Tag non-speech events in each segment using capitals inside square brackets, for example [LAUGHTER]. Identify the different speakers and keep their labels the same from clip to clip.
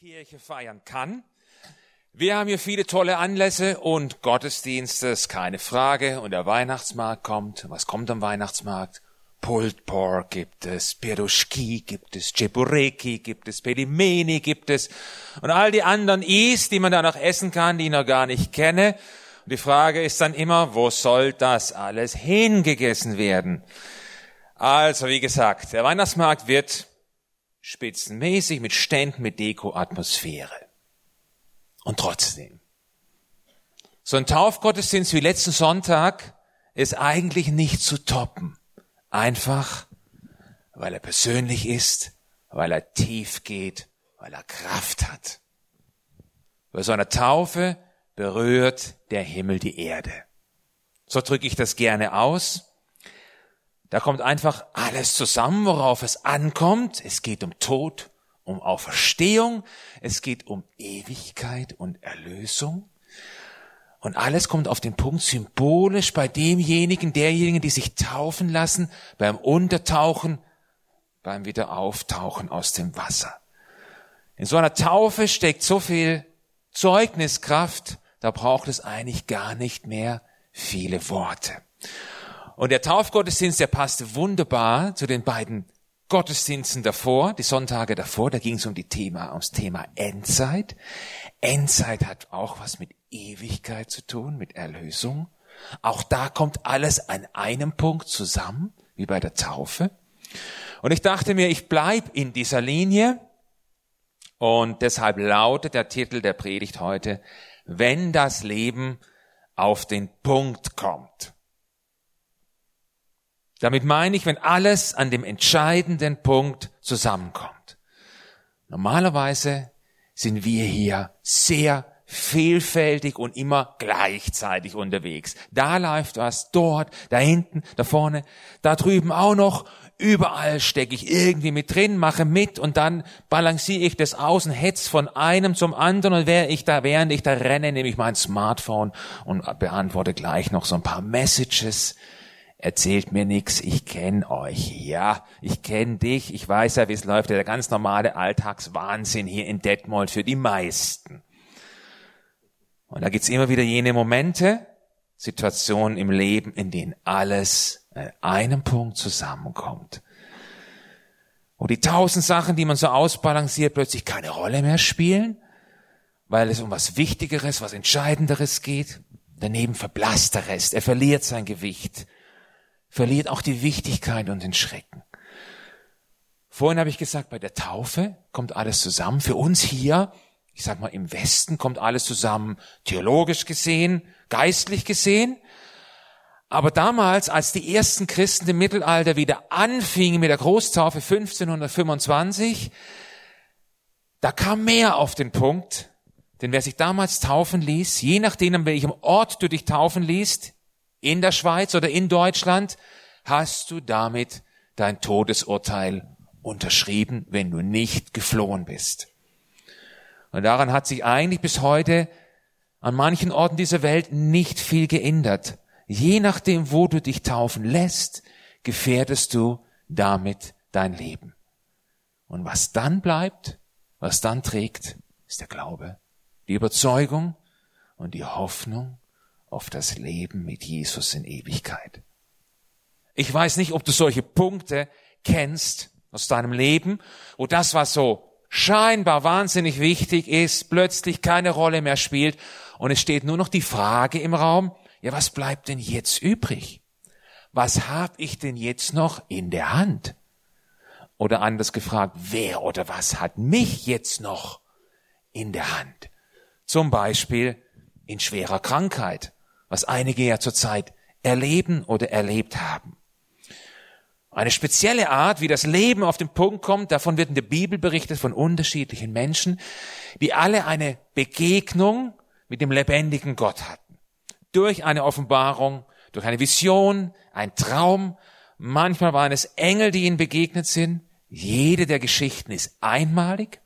Speaker 1: Kirche feiern kann. Wir haben hier viele tolle Anlässe und Gottesdienste, ist keine Frage. Und der Weihnachtsmarkt kommt. Was kommt am Weihnachtsmarkt? Pulled Pork gibt es, Piroschki gibt es, Cebureki gibt es, Pedimeni gibt es und all die anderen Is, die man da noch essen kann, die ich noch gar nicht kenne. Und die Frage ist dann immer, wo soll das alles hingegessen werden? Also, wie gesagt, der Weihnachtsmarkt wird spitzenmäßig, mit Ständen, mit Deko-Atmosphäre. Und trotzdem. So ein Taufgottesdienst wie letzten Sonntag ist eigentlich nicht zu toppen. Einfach, weil er persönlich ist, weil er tief geht, weil er Kraft hat. Bei so einer Taufe berührt der Himmel die Erde. So drücke ich das gerne aus. Da kommt einfach alles zusammen, worauf es ankommt. Es geht um Tod, um Auferstehung, es geht um Ewigkeit und Erlösung. Und alles kommt auf den Punkt symbolisch bei demjenigen, derjenigen, die sich taufen lassen, beim Untertauchen, beim Wiederauftauchen aus dem Wasser. In so einer Taufe steckt so viel Zeugniskraft, da braucht es eigentlich gar nicht mehr viele Worte. Und der Taufgottesdienst, der passte wunderbar zu den beiden Gottesdiensten davor, die Sonntage davor, da ging es um die Thema, ums Thema Endzeit. Endzeit hat auch was mit Ewigkeit zu tun, mit Erlösung. Auch da kommt alles an einem Punkt zusammen, wie bei der Taufe. Und ich dachte mir, ich bleib in dieser Linie. Und deshalb lautet der Titel der Predigt heute, wenn das Leben auf den Punkt kommt. Damit meine ich, wenn alles an dem entscheidenden Punkt zusammenkommt. Normalerweise sind wir hier sehr vielfältig und immer gleichzeitig unterwegs. Da läuft was, dort, da hinten, da vorne, da drüben auch noch. Überall stecke ich irgendwie mit drin, mache mit und dann balanciere ich das aus und hetz von einem zum anderen und während ich da, während ich da renne, nehme ich mein Smartphone und beantworte gleich noch so ein paar Messages erzählt mir nix, ich kenne euch. Ja, ich kenne dich, ich weiß ja, wie es läuft, der ganz normale Alltagswahnsinn hier in Detmold für die meisten. Und da gibt's immer wieder jene Momente, Situationen im Leben, in denen alles an einem Punkt zusammenkommt. Wo die tausend Sachen, die man so ausbalanciert, plötzlich keine Rolle mehr spielen, weil es um was Wichtigeres, was Entscheidenderes geht. Daneben verblasst der Rest, er verliert sein Gewicht verliert auch die Wichtigkeit und den Schrecken. Vorhin habe ich gesagt, bei der Taufe kommt alles zusammen. Für uns hier, ich sag mal im Westen, kommt alles zusammen, theologisch gesehen, geistlich gesehen. Aber damals, als die ersten Christen im Mittelalter wieder anfingen mit der Großtaufe 1525, da kam mehr auf den Punkt, denn wer sich damals taufen ließ, je nachdem, an welchem Ort du dich taufen ließ, in der Schweiz oder in Deutschland, hast du damit dein Todesurteil unterschrieben, wenn du nicht geflohen bist. Und daran hat sich eigentlich bis heute an manchen Orten dieser Welt nicht viel geändert. Je nachdem, wo du dich taufen lässt, gefährdest du damit dein Leben. Und was dann bleibt, was dann trägt, ist der Glaube, die Überzeugung und die Hoffnung auf das Leben mit Jesus in Ewigkeit. Ich weiß nicht, ob du solche Punkte kennst aus deinem Leben, wo das, was so scheinbar wahnsinnig wichtig ist, plötzlich keine Rolle mehr spielt und es steht nur noch die Frage im Raum, ja, was bleibt denn jetzt übrig? Was habe ich denn jetzt noch in der Hand? Oder anders gefragt, wer oder was hat mich jetzt noch in der Hand? Zum Beispiel in schwerer Krankheit was einige ja zurzeit erleben oder erlebt haben. Eine spezielle Art, wie das Leben auf den Punkt kommt, davon wird in der Bibel berichtet von unterschiedlichen Menschen, die alle eine Begegnung mit dem lebendigen Gott hatten. Durch eine Offenbarung, durch eine Vision, ein Traum. Manchmal waren es Engel, die ihnen begegnet sind. Jede der Geschichten ist einmalig,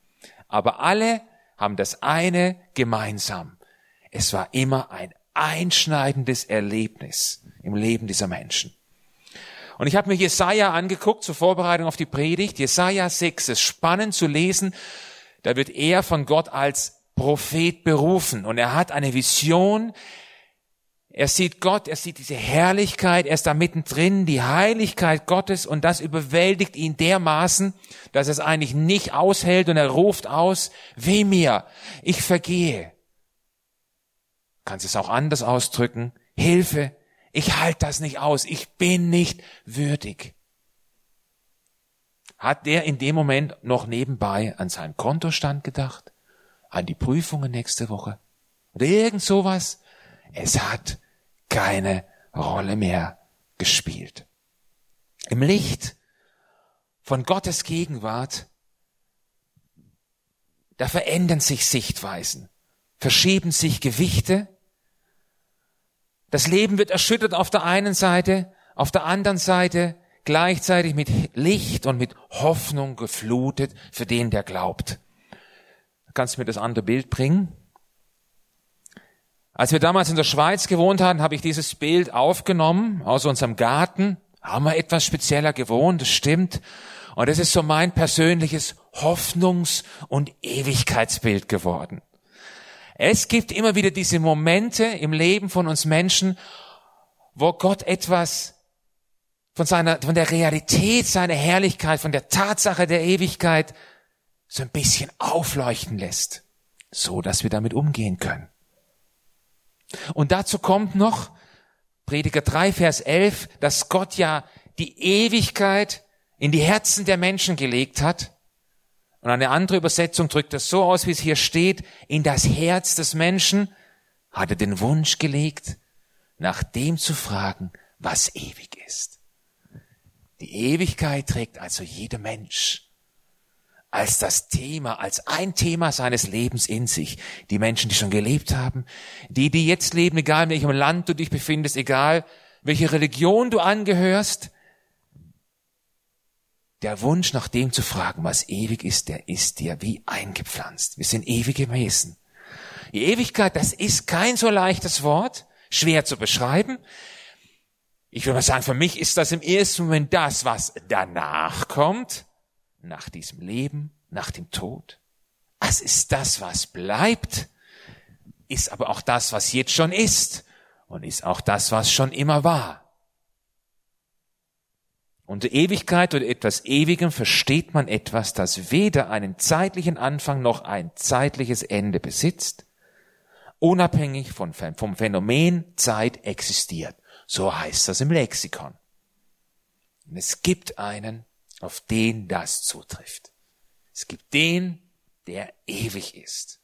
Speaker 1: aber alle haben das eine gemeinsam. Es war immer ein einschneidendes Erlebnis im Leben dieser Menschen. Und ich habe mir Jesaja angeguckt zur Vorbereitung auf die Predigt. Jesaja 6 ist spannend zu lesen. da wird er von Gott als Prophet berufen und er hat eine Vision. Er sieht Gott, er sieht diese Herrlichkeit, er ist da mittendrin, die Heiligkeit Gottes und das überwältigt ihn dermaßen, dass er es eigentlich nicht aushält und er ruft aus, weh mir, ich vergehe. Kannst es auch anders ausdrücken, Hilfe, ich halte das nicht aus, ich bin nicht würdig. Hat der in dem Moment noch nebenbei an seinen Kontostand gedacht? An die Prüfungen nächste Woche? Oder irgend sowas? Es hat keine Rolle mehr gespielt. Im Licht von Gottes Gegenwart, da verändern sich Sichtweisen, verschieben sich Gewichte. Das Leben wird erschüttert auf der einen Seite, auf der anderen Seite gleichzeitig mit Licht und mit Hoffnung geflutet für den, der glaubt. Kannst du mir das andere Bild bringen? Als wir damals in der Schweiz gewohnt hatten, habe ich dieses Bild aufgenommen aus unserem Garten. Haben wir etwas spezieller gewohnt, das stimmt. Und es ist so mein persönliches Hoffnungs- und Ewigkeitsbild geworden. Es gibt immer wieder diese Momente im Leben von uns Menschen, wo Gott etwas von seiner, von der Realität seiner Herrlichkeit, von der Tatsache der Ewigkeit so ein bisschen aufleuchten lässt, so dass wir damit umgehen können. Und dazu kommt noch Prediger 3, Vers 11, dass Gott ja die Ewigkeit in die Herzen der Menschen gelegt hat. Und eine andere Übersetzung drückt das so aus, wie es hier steht, in das Herz des Menschen hat er den Wunsch gelegt, nach dem zu fragen, was ewig ist. Die Ewigkeit trägt also jeder Mensch als das Thema, als ein Thema seines Lebens in sich. Die Menschen, die schon gelebt haben, die, die jetzt leben, egal in welchem Land du dich befindest, egal welche Religion du angehörst, der Wunsch nach dem zu fragen, was ewig ist, der ist dir wie eingepflanzt. Wir sind ewige Wesen. Die Ewigkeit, das ist kein so leichtes Wort, schwer zu beschreiben. Ich würde mal sagen, für mich ist das im ersten Moment das, was danach kommt, nach diesem Leben, nach dem Tod. Es ist das, was bleibt, ist aber auch das, was jetzt schon ist und ist auch das, was schon immer war. Unter Ewigkeit oder etwas Ewigem versteht man etwas, das weder einen zeitlichen Anfang noch ein zeitliches Ende besitzt, unabhängig von, vom Phänomen Zeit existiert. So heißt das im Lexikon. Und es gibt einen, auf den das zutrifft. Es gibt den, der ewig ist.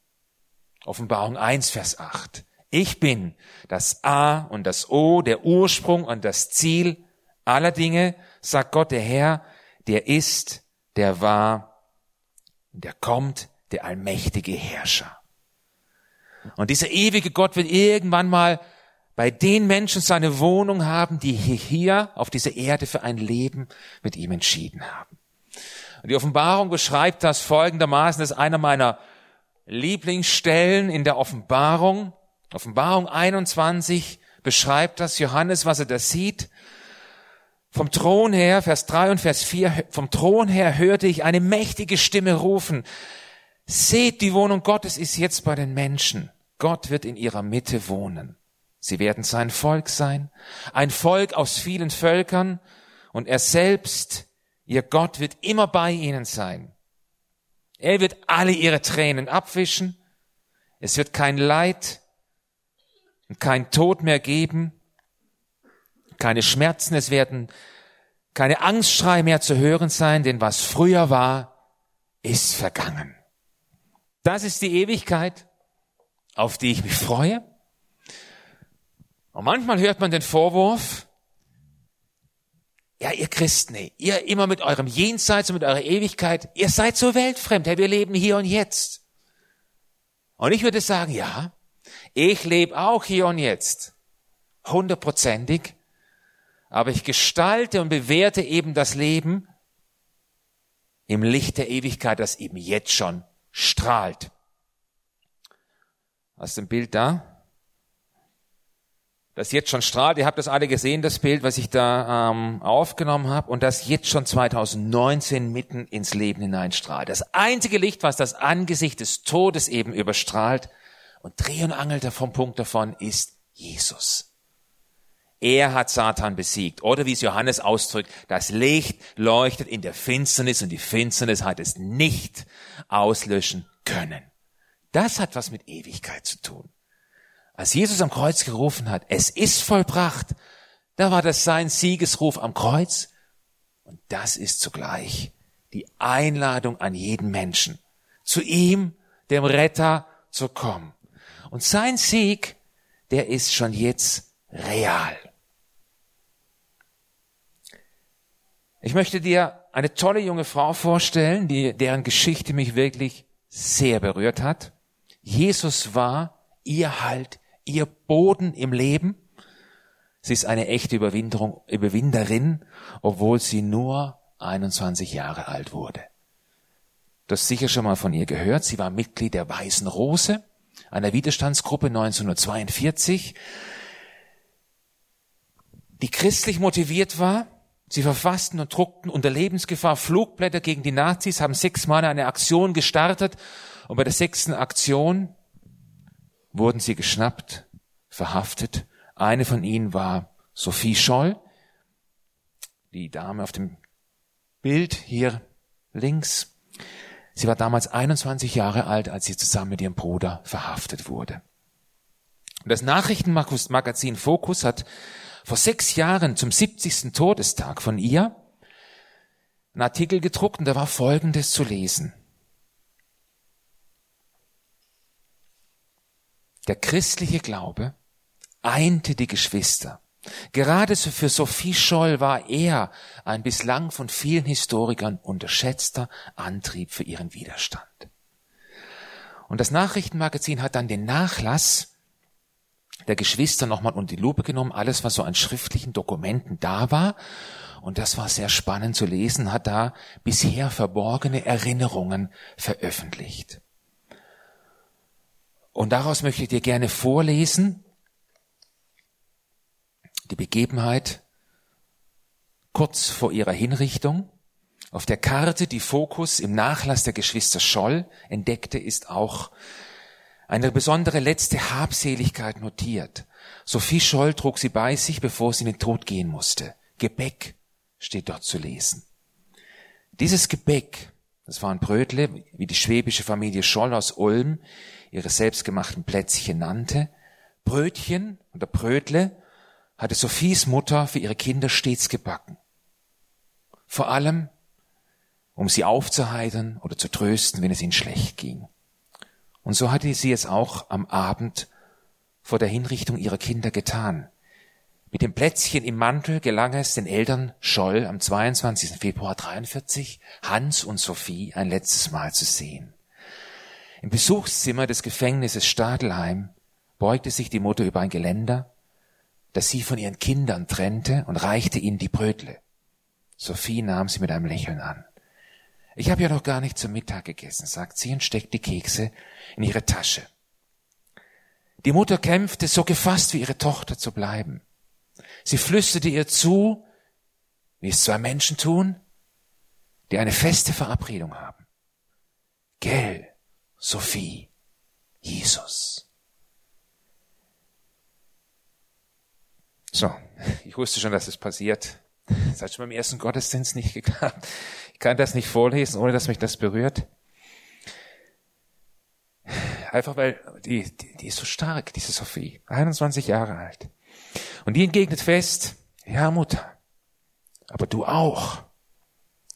Speaker 1: Offenbarung 1, Vers 8. Ich bin das A und das O, der Ursprung und das Ziel aller Dinge, sagt Gott der Herr, der ist, der war, der kommt, der allmächtige Herrscher. Und dieser ewige Gott wird irgendwann mal bei den Menschen seine Wohnung haben, die hier auf dieser Erde für ein Leben mit ihm entschieden haben. Und die Offenbarung beschreibt das folgendermaßen, das ist einer meiner Lieblingsstellen in der Offenbarung. Offenbarung 21 beschreibt das Johannes, was er da sieht. Vom Thron her, Vers 3 und Vers 4, vom Thron her hörte ich eine mächtige Stimme rufen. Seht, die Wohnung Gottes ist jetzt bei den Menschen. Gott wird in ihrer Mitte wohnen. Sie werden sein Volk sein, ein Volk aus vielen Völkern, und er selbst, ihr Gott, wird immer bei ihnen sein. Er wird alle ihre Tränen abwischen. Es wird kein Leid und kein Tod mehr geben, keine Schmerzen, es werden keine Angstschrei mehr zu hören sein, denn was früher war, ist vergangen. Das ist die Ewigkeit, auf die ich mich freue. Und manchmal hört man den Vorwurf, ja, ihr Christen, ihr immer mit eurem Jenseits und mit eurer Ewigkeit, ihr seid so weltfremd, hey, wir leben hier und jetzt. Und ich würde sagen, ja, ich lebe auch hier und jetzt, hundertprozentig, aber ich gestalte und bewerte eben das Leben im Licht der Ewigkeit, das eben jetzt schon strahlt. Hast du ein Bild da? das jetzt schon strahlt. Ihr habt das alle gesehen, das Bild, was ich da ähm, aufgenommen habe und das jetzt schon 2019 mitten ins Leben hineinstrahlt. Das einzige Licht, was das Angesicht des Todes eben überstrahlt und Dreh und Angel vom Punkt davon ist Jesus. Er hat Satan besiegt. Oder wie es Johannes ausdrückt, das Licht leuchtet in der Finsternis und die Finsternis hat es nicht auslöschen können. Das hat was mit Ewigkeit zu tun. Als Jesus am Kreuz gerufen hat, es ist vollbracht, da war das sein Siegesruf am Kreuz. Und das ist zugleich die Einladung an jeden Menschen, zu ihm, dem Retter, zu kommen. Und sein Sieg, der ist schon jetzt real. Ich möchte dir eine tolle junge Frau vorstellen, die, deren Geschichte mich wirklich sehr berührt hat. Jesus war ihr Halt ihr Boden im Leben. Sie ist eine echte Überwinderung, Überwinderin, obwohl sie nur 21 Jahre alt wurde. Du hast sicher schon mal von ihr gehört. Sie war Mitglied der Weißen Rose, einer Widerstandsgruppe 1942, die christlich motiviert war. Sie verfassten und druckten unter Lebensgefahr Flugblätter gegen die Nazis, haben sechsmal eine Aktion gestartet und bei der sechsten Aktion wurden sie geschnappt, verhaftet. Eine von ihnen war Sophie Scholl, die Dame auf dem Bild hier links. Sie war damals 21 Jahre alt, als sie zusammen mit ihrem Bruder verhaftet wurde. Das Nachrichtenmagazin Focus hat vor sechs Jahren zum 70. Todestag von ihr einen Artikel gedruckt und da war Folgendes zu lesen. Der christliche Glaube einte die Geschwister. Gerade für Sophie Scholl war er ein bislang von vielen Historikern unterschätzter Antrieb für ihren Widerstand. Und das Nachrichtenmagazin hat dann den Nachlass der Geschwister nochmal unter die Lupe genommen, alles, was so an schriftlichen Dokumenten da war. Und das war sehr spannend zu lesen, hat da bisher verborgene Erinnerungen veröffentlicht. Und daraus möchte ich dir gerne vorlesen, die Begebenheit kurz vor ihrer Hinrichtung. Auf der Karte, die Fokus im Nachlass der Geschwister Scholl entdeckte, ist auch eine besondere letzte Habseligkeit notiert. Sophie Scholl trug sie bei sich, bevor sie in den Tod gehen musste. Gebäck steht dort zu lesen. Dieses Gebäck, das waren Brötle, wie die schwäbische Familie Scholl aus Ulm ihre selbstgemachten Plätzchen nannte. Brötchen oder Brötle hatte Sophies Mutter für ihre Kinder stets gebacken. Vor allem, um sie aufzuheitern oder zu trösten, wenn es ihnen schlecht ging. Und so hatte sie es auch am Abend vor der Hinrichtung ihrer Kinder getan. Mit dem Plätzchen im Mantel gelang es den Eltern Scholl am 22. Februar 43 Hans und Sophie ein letztes Mal zu sehen. Im Besuchszimmer des Gefängnisses Stadelheim beugte sich die Mutter über ein Geländer, das sie von ihren Kindern trennte und reichte ihnen die Brötle. Sophie nahm sie mit einem Lächeln an. Ich habe ja noch gar nicht zum Mittag gegessen, sagt sie und steckt die Kekse in ihre Tasche. Die Mutter kämpfte, so gefasst wie ihre Tochter zu bleiben. Sie flüsterte ihr zu, wie es zwei Menschen tun, die eine feste Verabredung haben. Gell, Sophie, Jesus. So, [LAUGHS] ich wusste schon, dass es passiert. Seid schon beim ersten Gottesdienst nicht gegangen. Ich kann das nicht vorlesen, ohne dass mich das berührt. Einfach weil die, die, die ist so stark, diese Sophie. 21 Jahre alt. Und die entgegnet fest, ja Mutter, aber du auch.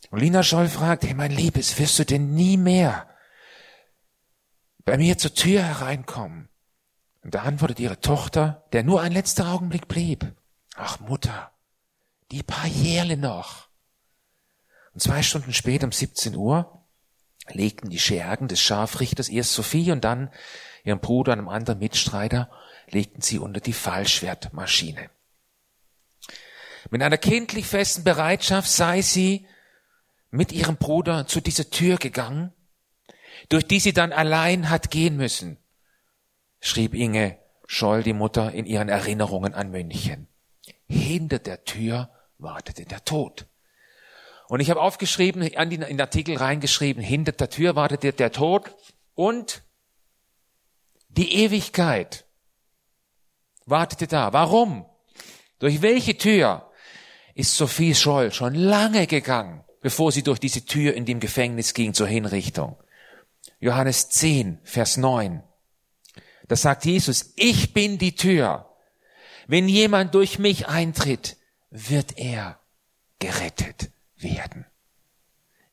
Speaker 1: Und Lina Scholl fragt, hey mein Liebes, wirst du denn nie mehr bei mir zur Tür hereinkommen. Und da antwortet ihre Tochter, der nur ein letzter Augenblick blieb. Ach Mutter, die paar Jährle noch. Und zwei Stunden später um 17 Uhr legten die Schergen des Scharfrichters erst Sophie und dann ihren Bruder und einem anderen Mitstreiter legten sie unter die Fallschwertmaschine. Mit einer kindlich festen Bereitschaft sei sie mit ihrem Bruder zu dieser Tür gegangen durch die sie dann allein hat gehen müssen, schrieb Inge Scholl die Mutter in ihren Erinnerungen an München. Hinter der Tür wartete der Tod. Und ich habe aufgeschrieben, in den Artikel reingeschrieben, hinter der Tür wartete der Tod und die Ewigkeit wartete da. Warum? Durch welche Tür ist Sophie Scholl schon lange gegangen, bevor sie durch diese Tür in dem Gefängnis ging zur Hinrichtung? Johannes 10, Vers 9. Da sagt Jesus, ich bin die Tür. Wenn jemand durch mich eintritt, wird er gerettet werden.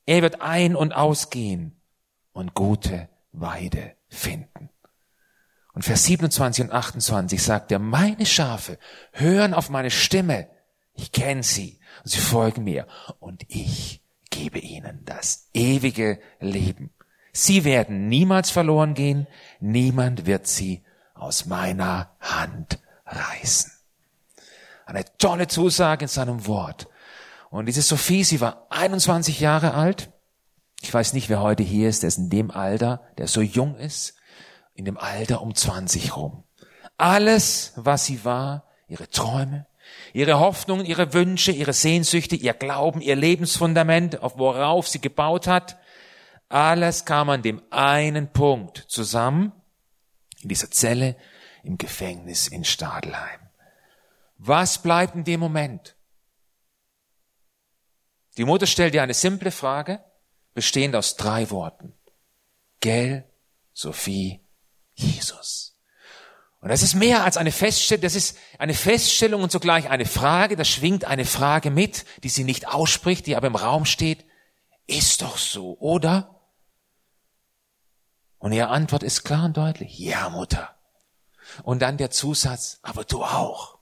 Speaker 1: Er wird ein- und ausgehen und gute Weide finden. Und Vers 27 und 28 sagt er, meine Schafe hören auf meine Stimme. Ich kenne sie und sie folgen mir und ich gebe ihnen das ewige Leben. Sie werden niemals verloren gehen, niemand wird sie aus meiner Hand reißen. Eine tolle Zusage in seinem Wort. Und diese Sophie, sie war 21 Jahre alt. Ich weiß nicht, wer heute hier ist, der ist in dem Alter, der so jung ist, in dem Alter um 20 rum. Alles, was sie war, ihre Träume, ihre Hoffnungen, ihre Wünsche, ihre Sehnsüchte, ihr Glauben, ihr Lebensfundament, auf worauf sie gebaut hat, alles kam an dem einen Punkt zusammen, in dieser Zelle im Gefängnis in Stadelheim. Was bleibt in dem Moment? Die Mutter stellt dir eine simple Frage, bestehend aus drei Worten. Gell, Sophie, Jesus. Und das ist mehr als eine Feststellung, das ist eine Feststellung und zugleich eine Frage, da schwingt eine Frage mit, die sie nicht ausspricht, die aber im Raum steht. Ist doch so, oder? Und ihre Antwort ist klar und deutlich. Ja, Mutter. Und dann der Zusatz, aber du auch.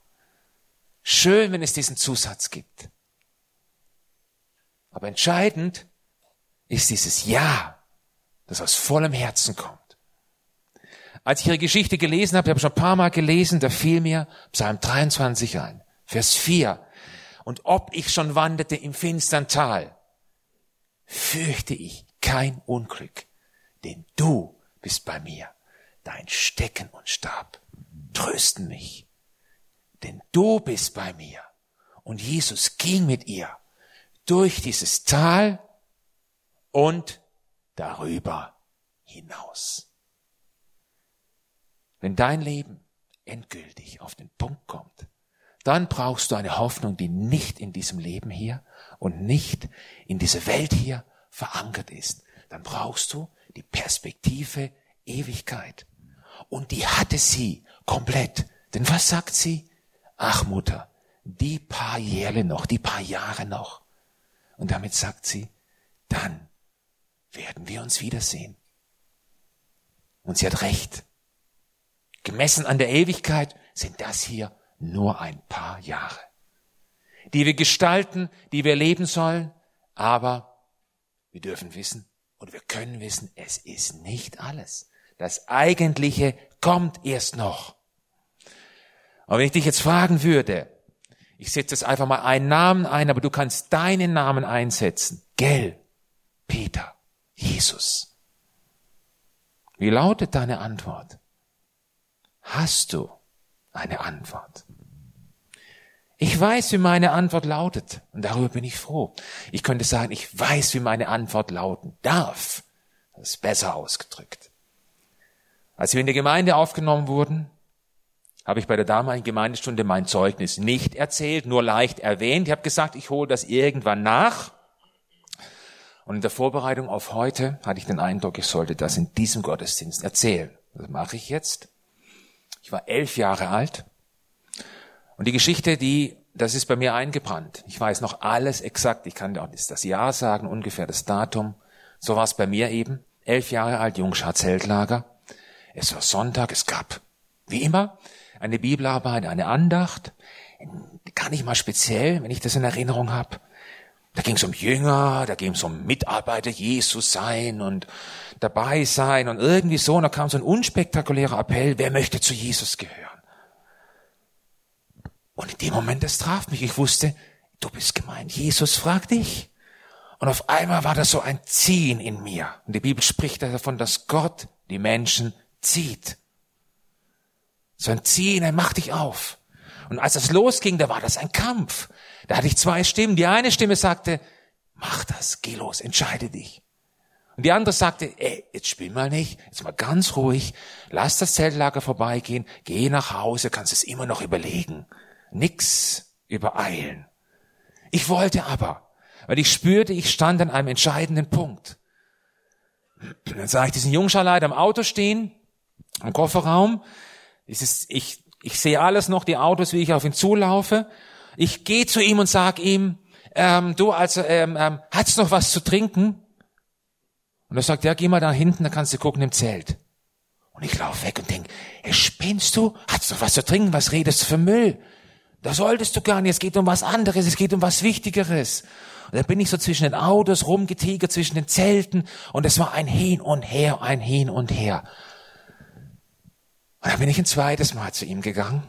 Speaker 1: Schön, wenn es diesen Zusatz gibt. Aber entscheidend ist dieses Ja, das aus vollem Herzen kommt. Als ich ihre Geschichte gelesen habe, ich habe schon ein paar Mal gelesen, da fiel mir Psalm 23 ein, Vers 4. Und ob ich schon wanderte im finstern Tal, fürchte ich kein Unglück, denn du bist bei mir. Dein Stecken und Stab trösten mich, denn du bist bei mir. Und Jesus ging mit ihr durch dieses Tal und darüber hinaus. Wenn dein Leben endgültig auf den Punkt kommt, dann brauchst du eine Hoffnung, die nicht in diesem Leben hier und nicht in dieser Welt hier verankert ist. Dann brauchst du die Perspektive Ewigkeit. Und die hatte sie komplett. Denn was sagt sie? Ach Mutter, die paar Jährle noch, die paar Jahre noch. Und damit sagt sie, dann werden wir uns wiedersehen. Und sie hat recht. Gemessen an der Ewigkeit sind das hier nur ein paar Jahre, die wir gestalten, die wir leben sollen, aber wir dürfen wissen und wir können wissen, es ist nicht alles. Das Eigentliche kommt erst noch. Aber wenn ich dich jetzt fragen würde, ich setze jetzt einfach mal einen Namen ein, aber du kannst deinen Namen einsetzen. Gell, Peter, Jesus. Wie lautet deine Antwort? Hast du eine Antwort? Ich weiß, wie meine Antwort lautet. Und darüber bin ich froh. Ich könnte sagen, ich weiß, wie meine Antwort lauten darf. Das ist besser ausgedrückt. Als wir in der Gemeinde aufgenommen wurden, habe ich bei der damaligen Gemeindestunde mein Zeugnis nicht erzählt, nur leicht erwähnt. Ich habe gesagt, ich hole das irgendwann nach. Und in der Vorbereitung auf heute hatte ich den Eindruck, ich sollte das in diesem Gottesdienst erzählen. Das mache ich jetzt. Ich war elf Jahre alt. Und die Geschichte, die, das ist bei mir eingebrannt. Ich weiß noch alles exakt. Ich kann auch das Jahr sagen, ungefähr das Datum. So war es bei mir eben. Elf Jahre alt, Jungschar Zeltlager. Es war Sonntag, es gab, wie immer, eine Bibelarbeit, eine Andacht, gar nicht mal speziell, wenn ich das in Erinnerung habe. Da ging es um Jünger, da ging es um Mitarbeiter Jesus sein und dabei sein und irgendwie so. Und da kam so ein unspektakulärer Appell, wer möchte zu Jesus gehören? Und in dem Moment, das traf mich. Ich wusste, du bist gemeint. Jesus fragt dich. Und auf einmal war das so ein Ziehen in mir. Und die Bibel spricht davon, dass Gott die Menschen zieht. So ein Ziehen, er mach dich auf. Und als das losging, da war das ein Kampf. Da hatte ich zwei Stimmen. Die eine Stimme sagte, mach das, geh los, entscheide dich. Und die andere sagte, ey, jetzt spiel mal nicht, jetzt mal ganz ruhig, lass das Zeltlager vorbeigehen, geh nach Hause, kannst es immer noch überlegen. Nix übereilen. Ich wollte aber, weil ich spürte, ich stand an einem entscheidenden Punkt. Dann sah ich diesen Jungscharleiter im Auto stehen, im Kofferraum. Ich, ich, ich sehe alles noch, die Autos, wie ich auf ihn zulaufe. Ich gehe zu ihm und sag ihm, ähm, du, also, ähm, ähm, hat's noch was zu trinken? Und er sagt, ja, geh mal da hinten, da kannst du gucken im Zelt. Und ich laufe weg und denk, hey, spinnst du? Hast du was zu trinken? Was redest du für Müll? Da solltest du gar nicht. Es geht um was anderes. Es geht um was Wichtigeres. Und dann bin ich so zwischen den Autos rumgetigert, zwischen den Zelten. Und es war ein Hin und Her, ein Hin und Her. Und dann bin ich ein zweites Mal zu ihm gegangen.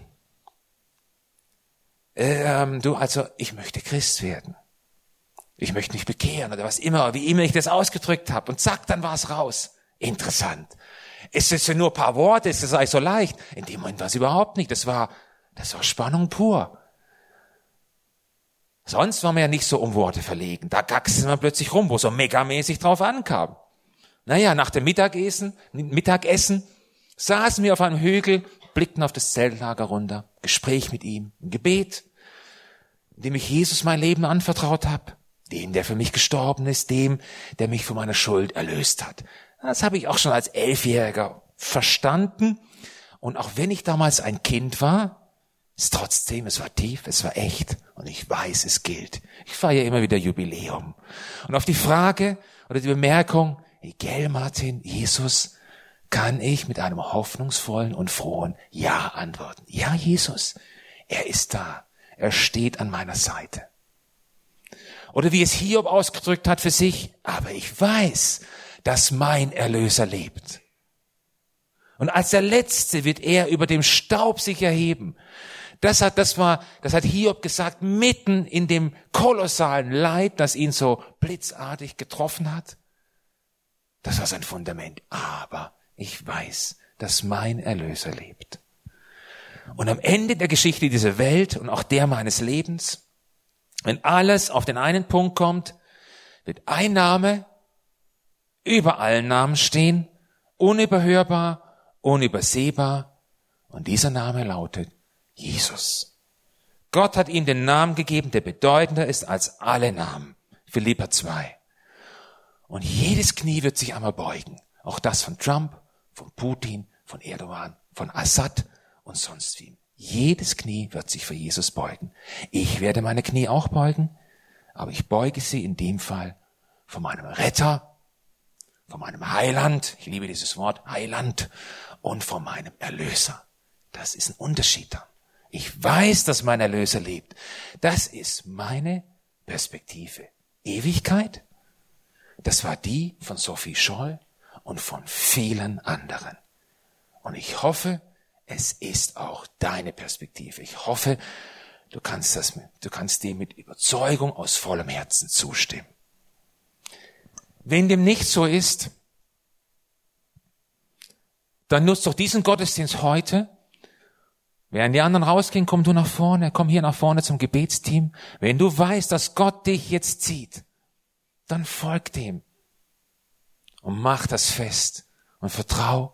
Speaker 1: Ähm, du, also, ich möchte Christ werden ich möchte mich bekehren oder was immer, wie immer ich das ausgedrückt habe. Und zack, dann war es raus. Interessant. Es ist ja nur ein paar Worte, es ist eigentlich so leicht. In dem Moment war es überhaupt nicht. Das war, das war Spannung pur. Sonst war man ja nicht so um Worte verlegen. Da gackste man plötzlich rum, wo so megamäßig drauf ankam. Naja, nach dem Mittagessen, Mittagessen saßen wir auf einem Hügel, blickten auf das Zeltlager runter, Gespräch mit ihm, ein Gebet, in dem ich Jesus mein Leben anvertraut habe dem, der für mich gestorben ist, dem, der mich von meiner Schuld erlöst hat. Das habe ich auch schon als Elfjähriger verstanden. Und auch wenn ich damals ein Kind war, ist trotzdem, es war tief, es war echt und ich weiß, es gilt. Ich feiere immer wieder Jubiläum. Und auf die Frage oder die Bemerkung, gell Martin, Jesus, kann ich mit einem hoffnungsvollen und frohen Ja antworten. Ja, Jesus, er ist da. Er steht an meiner Seite. Oder wie es Hiob ausgedrückt hat für sich, aber ich weiß, dass mein Erlöser lebt. Und als der Letzte wird er über dem Staub sich erheben. Das hat, das war, das hat Hiob gesagt, mitten in dem kolossalen Leid, das ihn so blitzartig getroffen hat. Das war sein Fundament. Aber ich weiß, dass mein Erlöser lebt. Und am Ende der Geschichte dieser Welt und auch der meines Lebens wenn alles auf den einen Punkt kommt, wird ein Name über allen Namen stehen, unüberhörbar, unübersehbar, und dieser Name lautet Jesus. Gott hat ihm den Namen gegeben, der bedeutender ist als alle Namen. Philippa 2. Und jedes Knie wird sich einmal beugen. Auch das von Trump, von Putin, von Erdogan, von Assad und sonst wem. Jedes Knie wird sich für Jesus beugen. Ich werde meine Knie auch beugen, aber ich beuge sie in dem Fall von meinem Retter, von meinem Heiland, ich liebe dieses Wort, Heiland, und von meinem Erlöser. Das ist ein Unterschied dann. Ich weiß, dass mein Erlöser lebt. Das ist meine Perspektive. Ewigkeit, das war die von Sophie Scholl und von vielen anderen. Und ich hoffe, es ist auch deine Perspektive. Ich hoffe, du kannst das, du kannst dem mit Überzeugung aus vollem Herzen zustimmen. Wenn dem nicht so ist, dann nutzt doch diesen Gottesdienst heute. Während die anderen rausgehen, komm du nach vorne, komm hier nach vorne zum Gebetsteam. Wenn du weißt, dass Gott dich jetzt zieht, dann folg dem und mach das fest und vertrau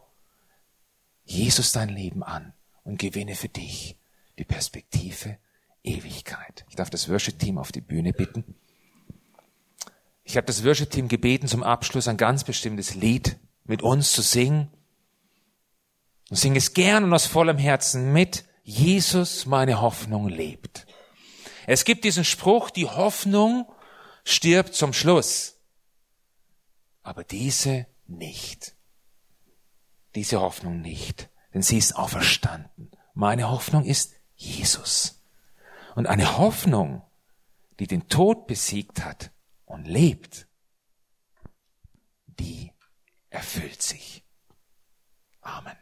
Speaker 1: Jesus dein Leben an und gewinne für dich die Perspektive Ewigkeit. Ich darf das Worship-Team auf die Bühne bitten. Ich habe das Worship-Team gebeten, zum Abschluss ein ganz bestimmtes Lied mit uns zu singen. Und singe es gern und aus vollem Herzen mit. Jesus, meine Hoffnung lebt. Es gibt diesen Spruch, die Hoffnung stirbt zum Schluss, aber diese nicht diese Hoffnung nicht, denn sie ist auferstanden. Meine Hoffnung ist Jesus. Und eine Hoffnung, die den Tod besiegt hat und lebt, die erfüllt sich. Amen.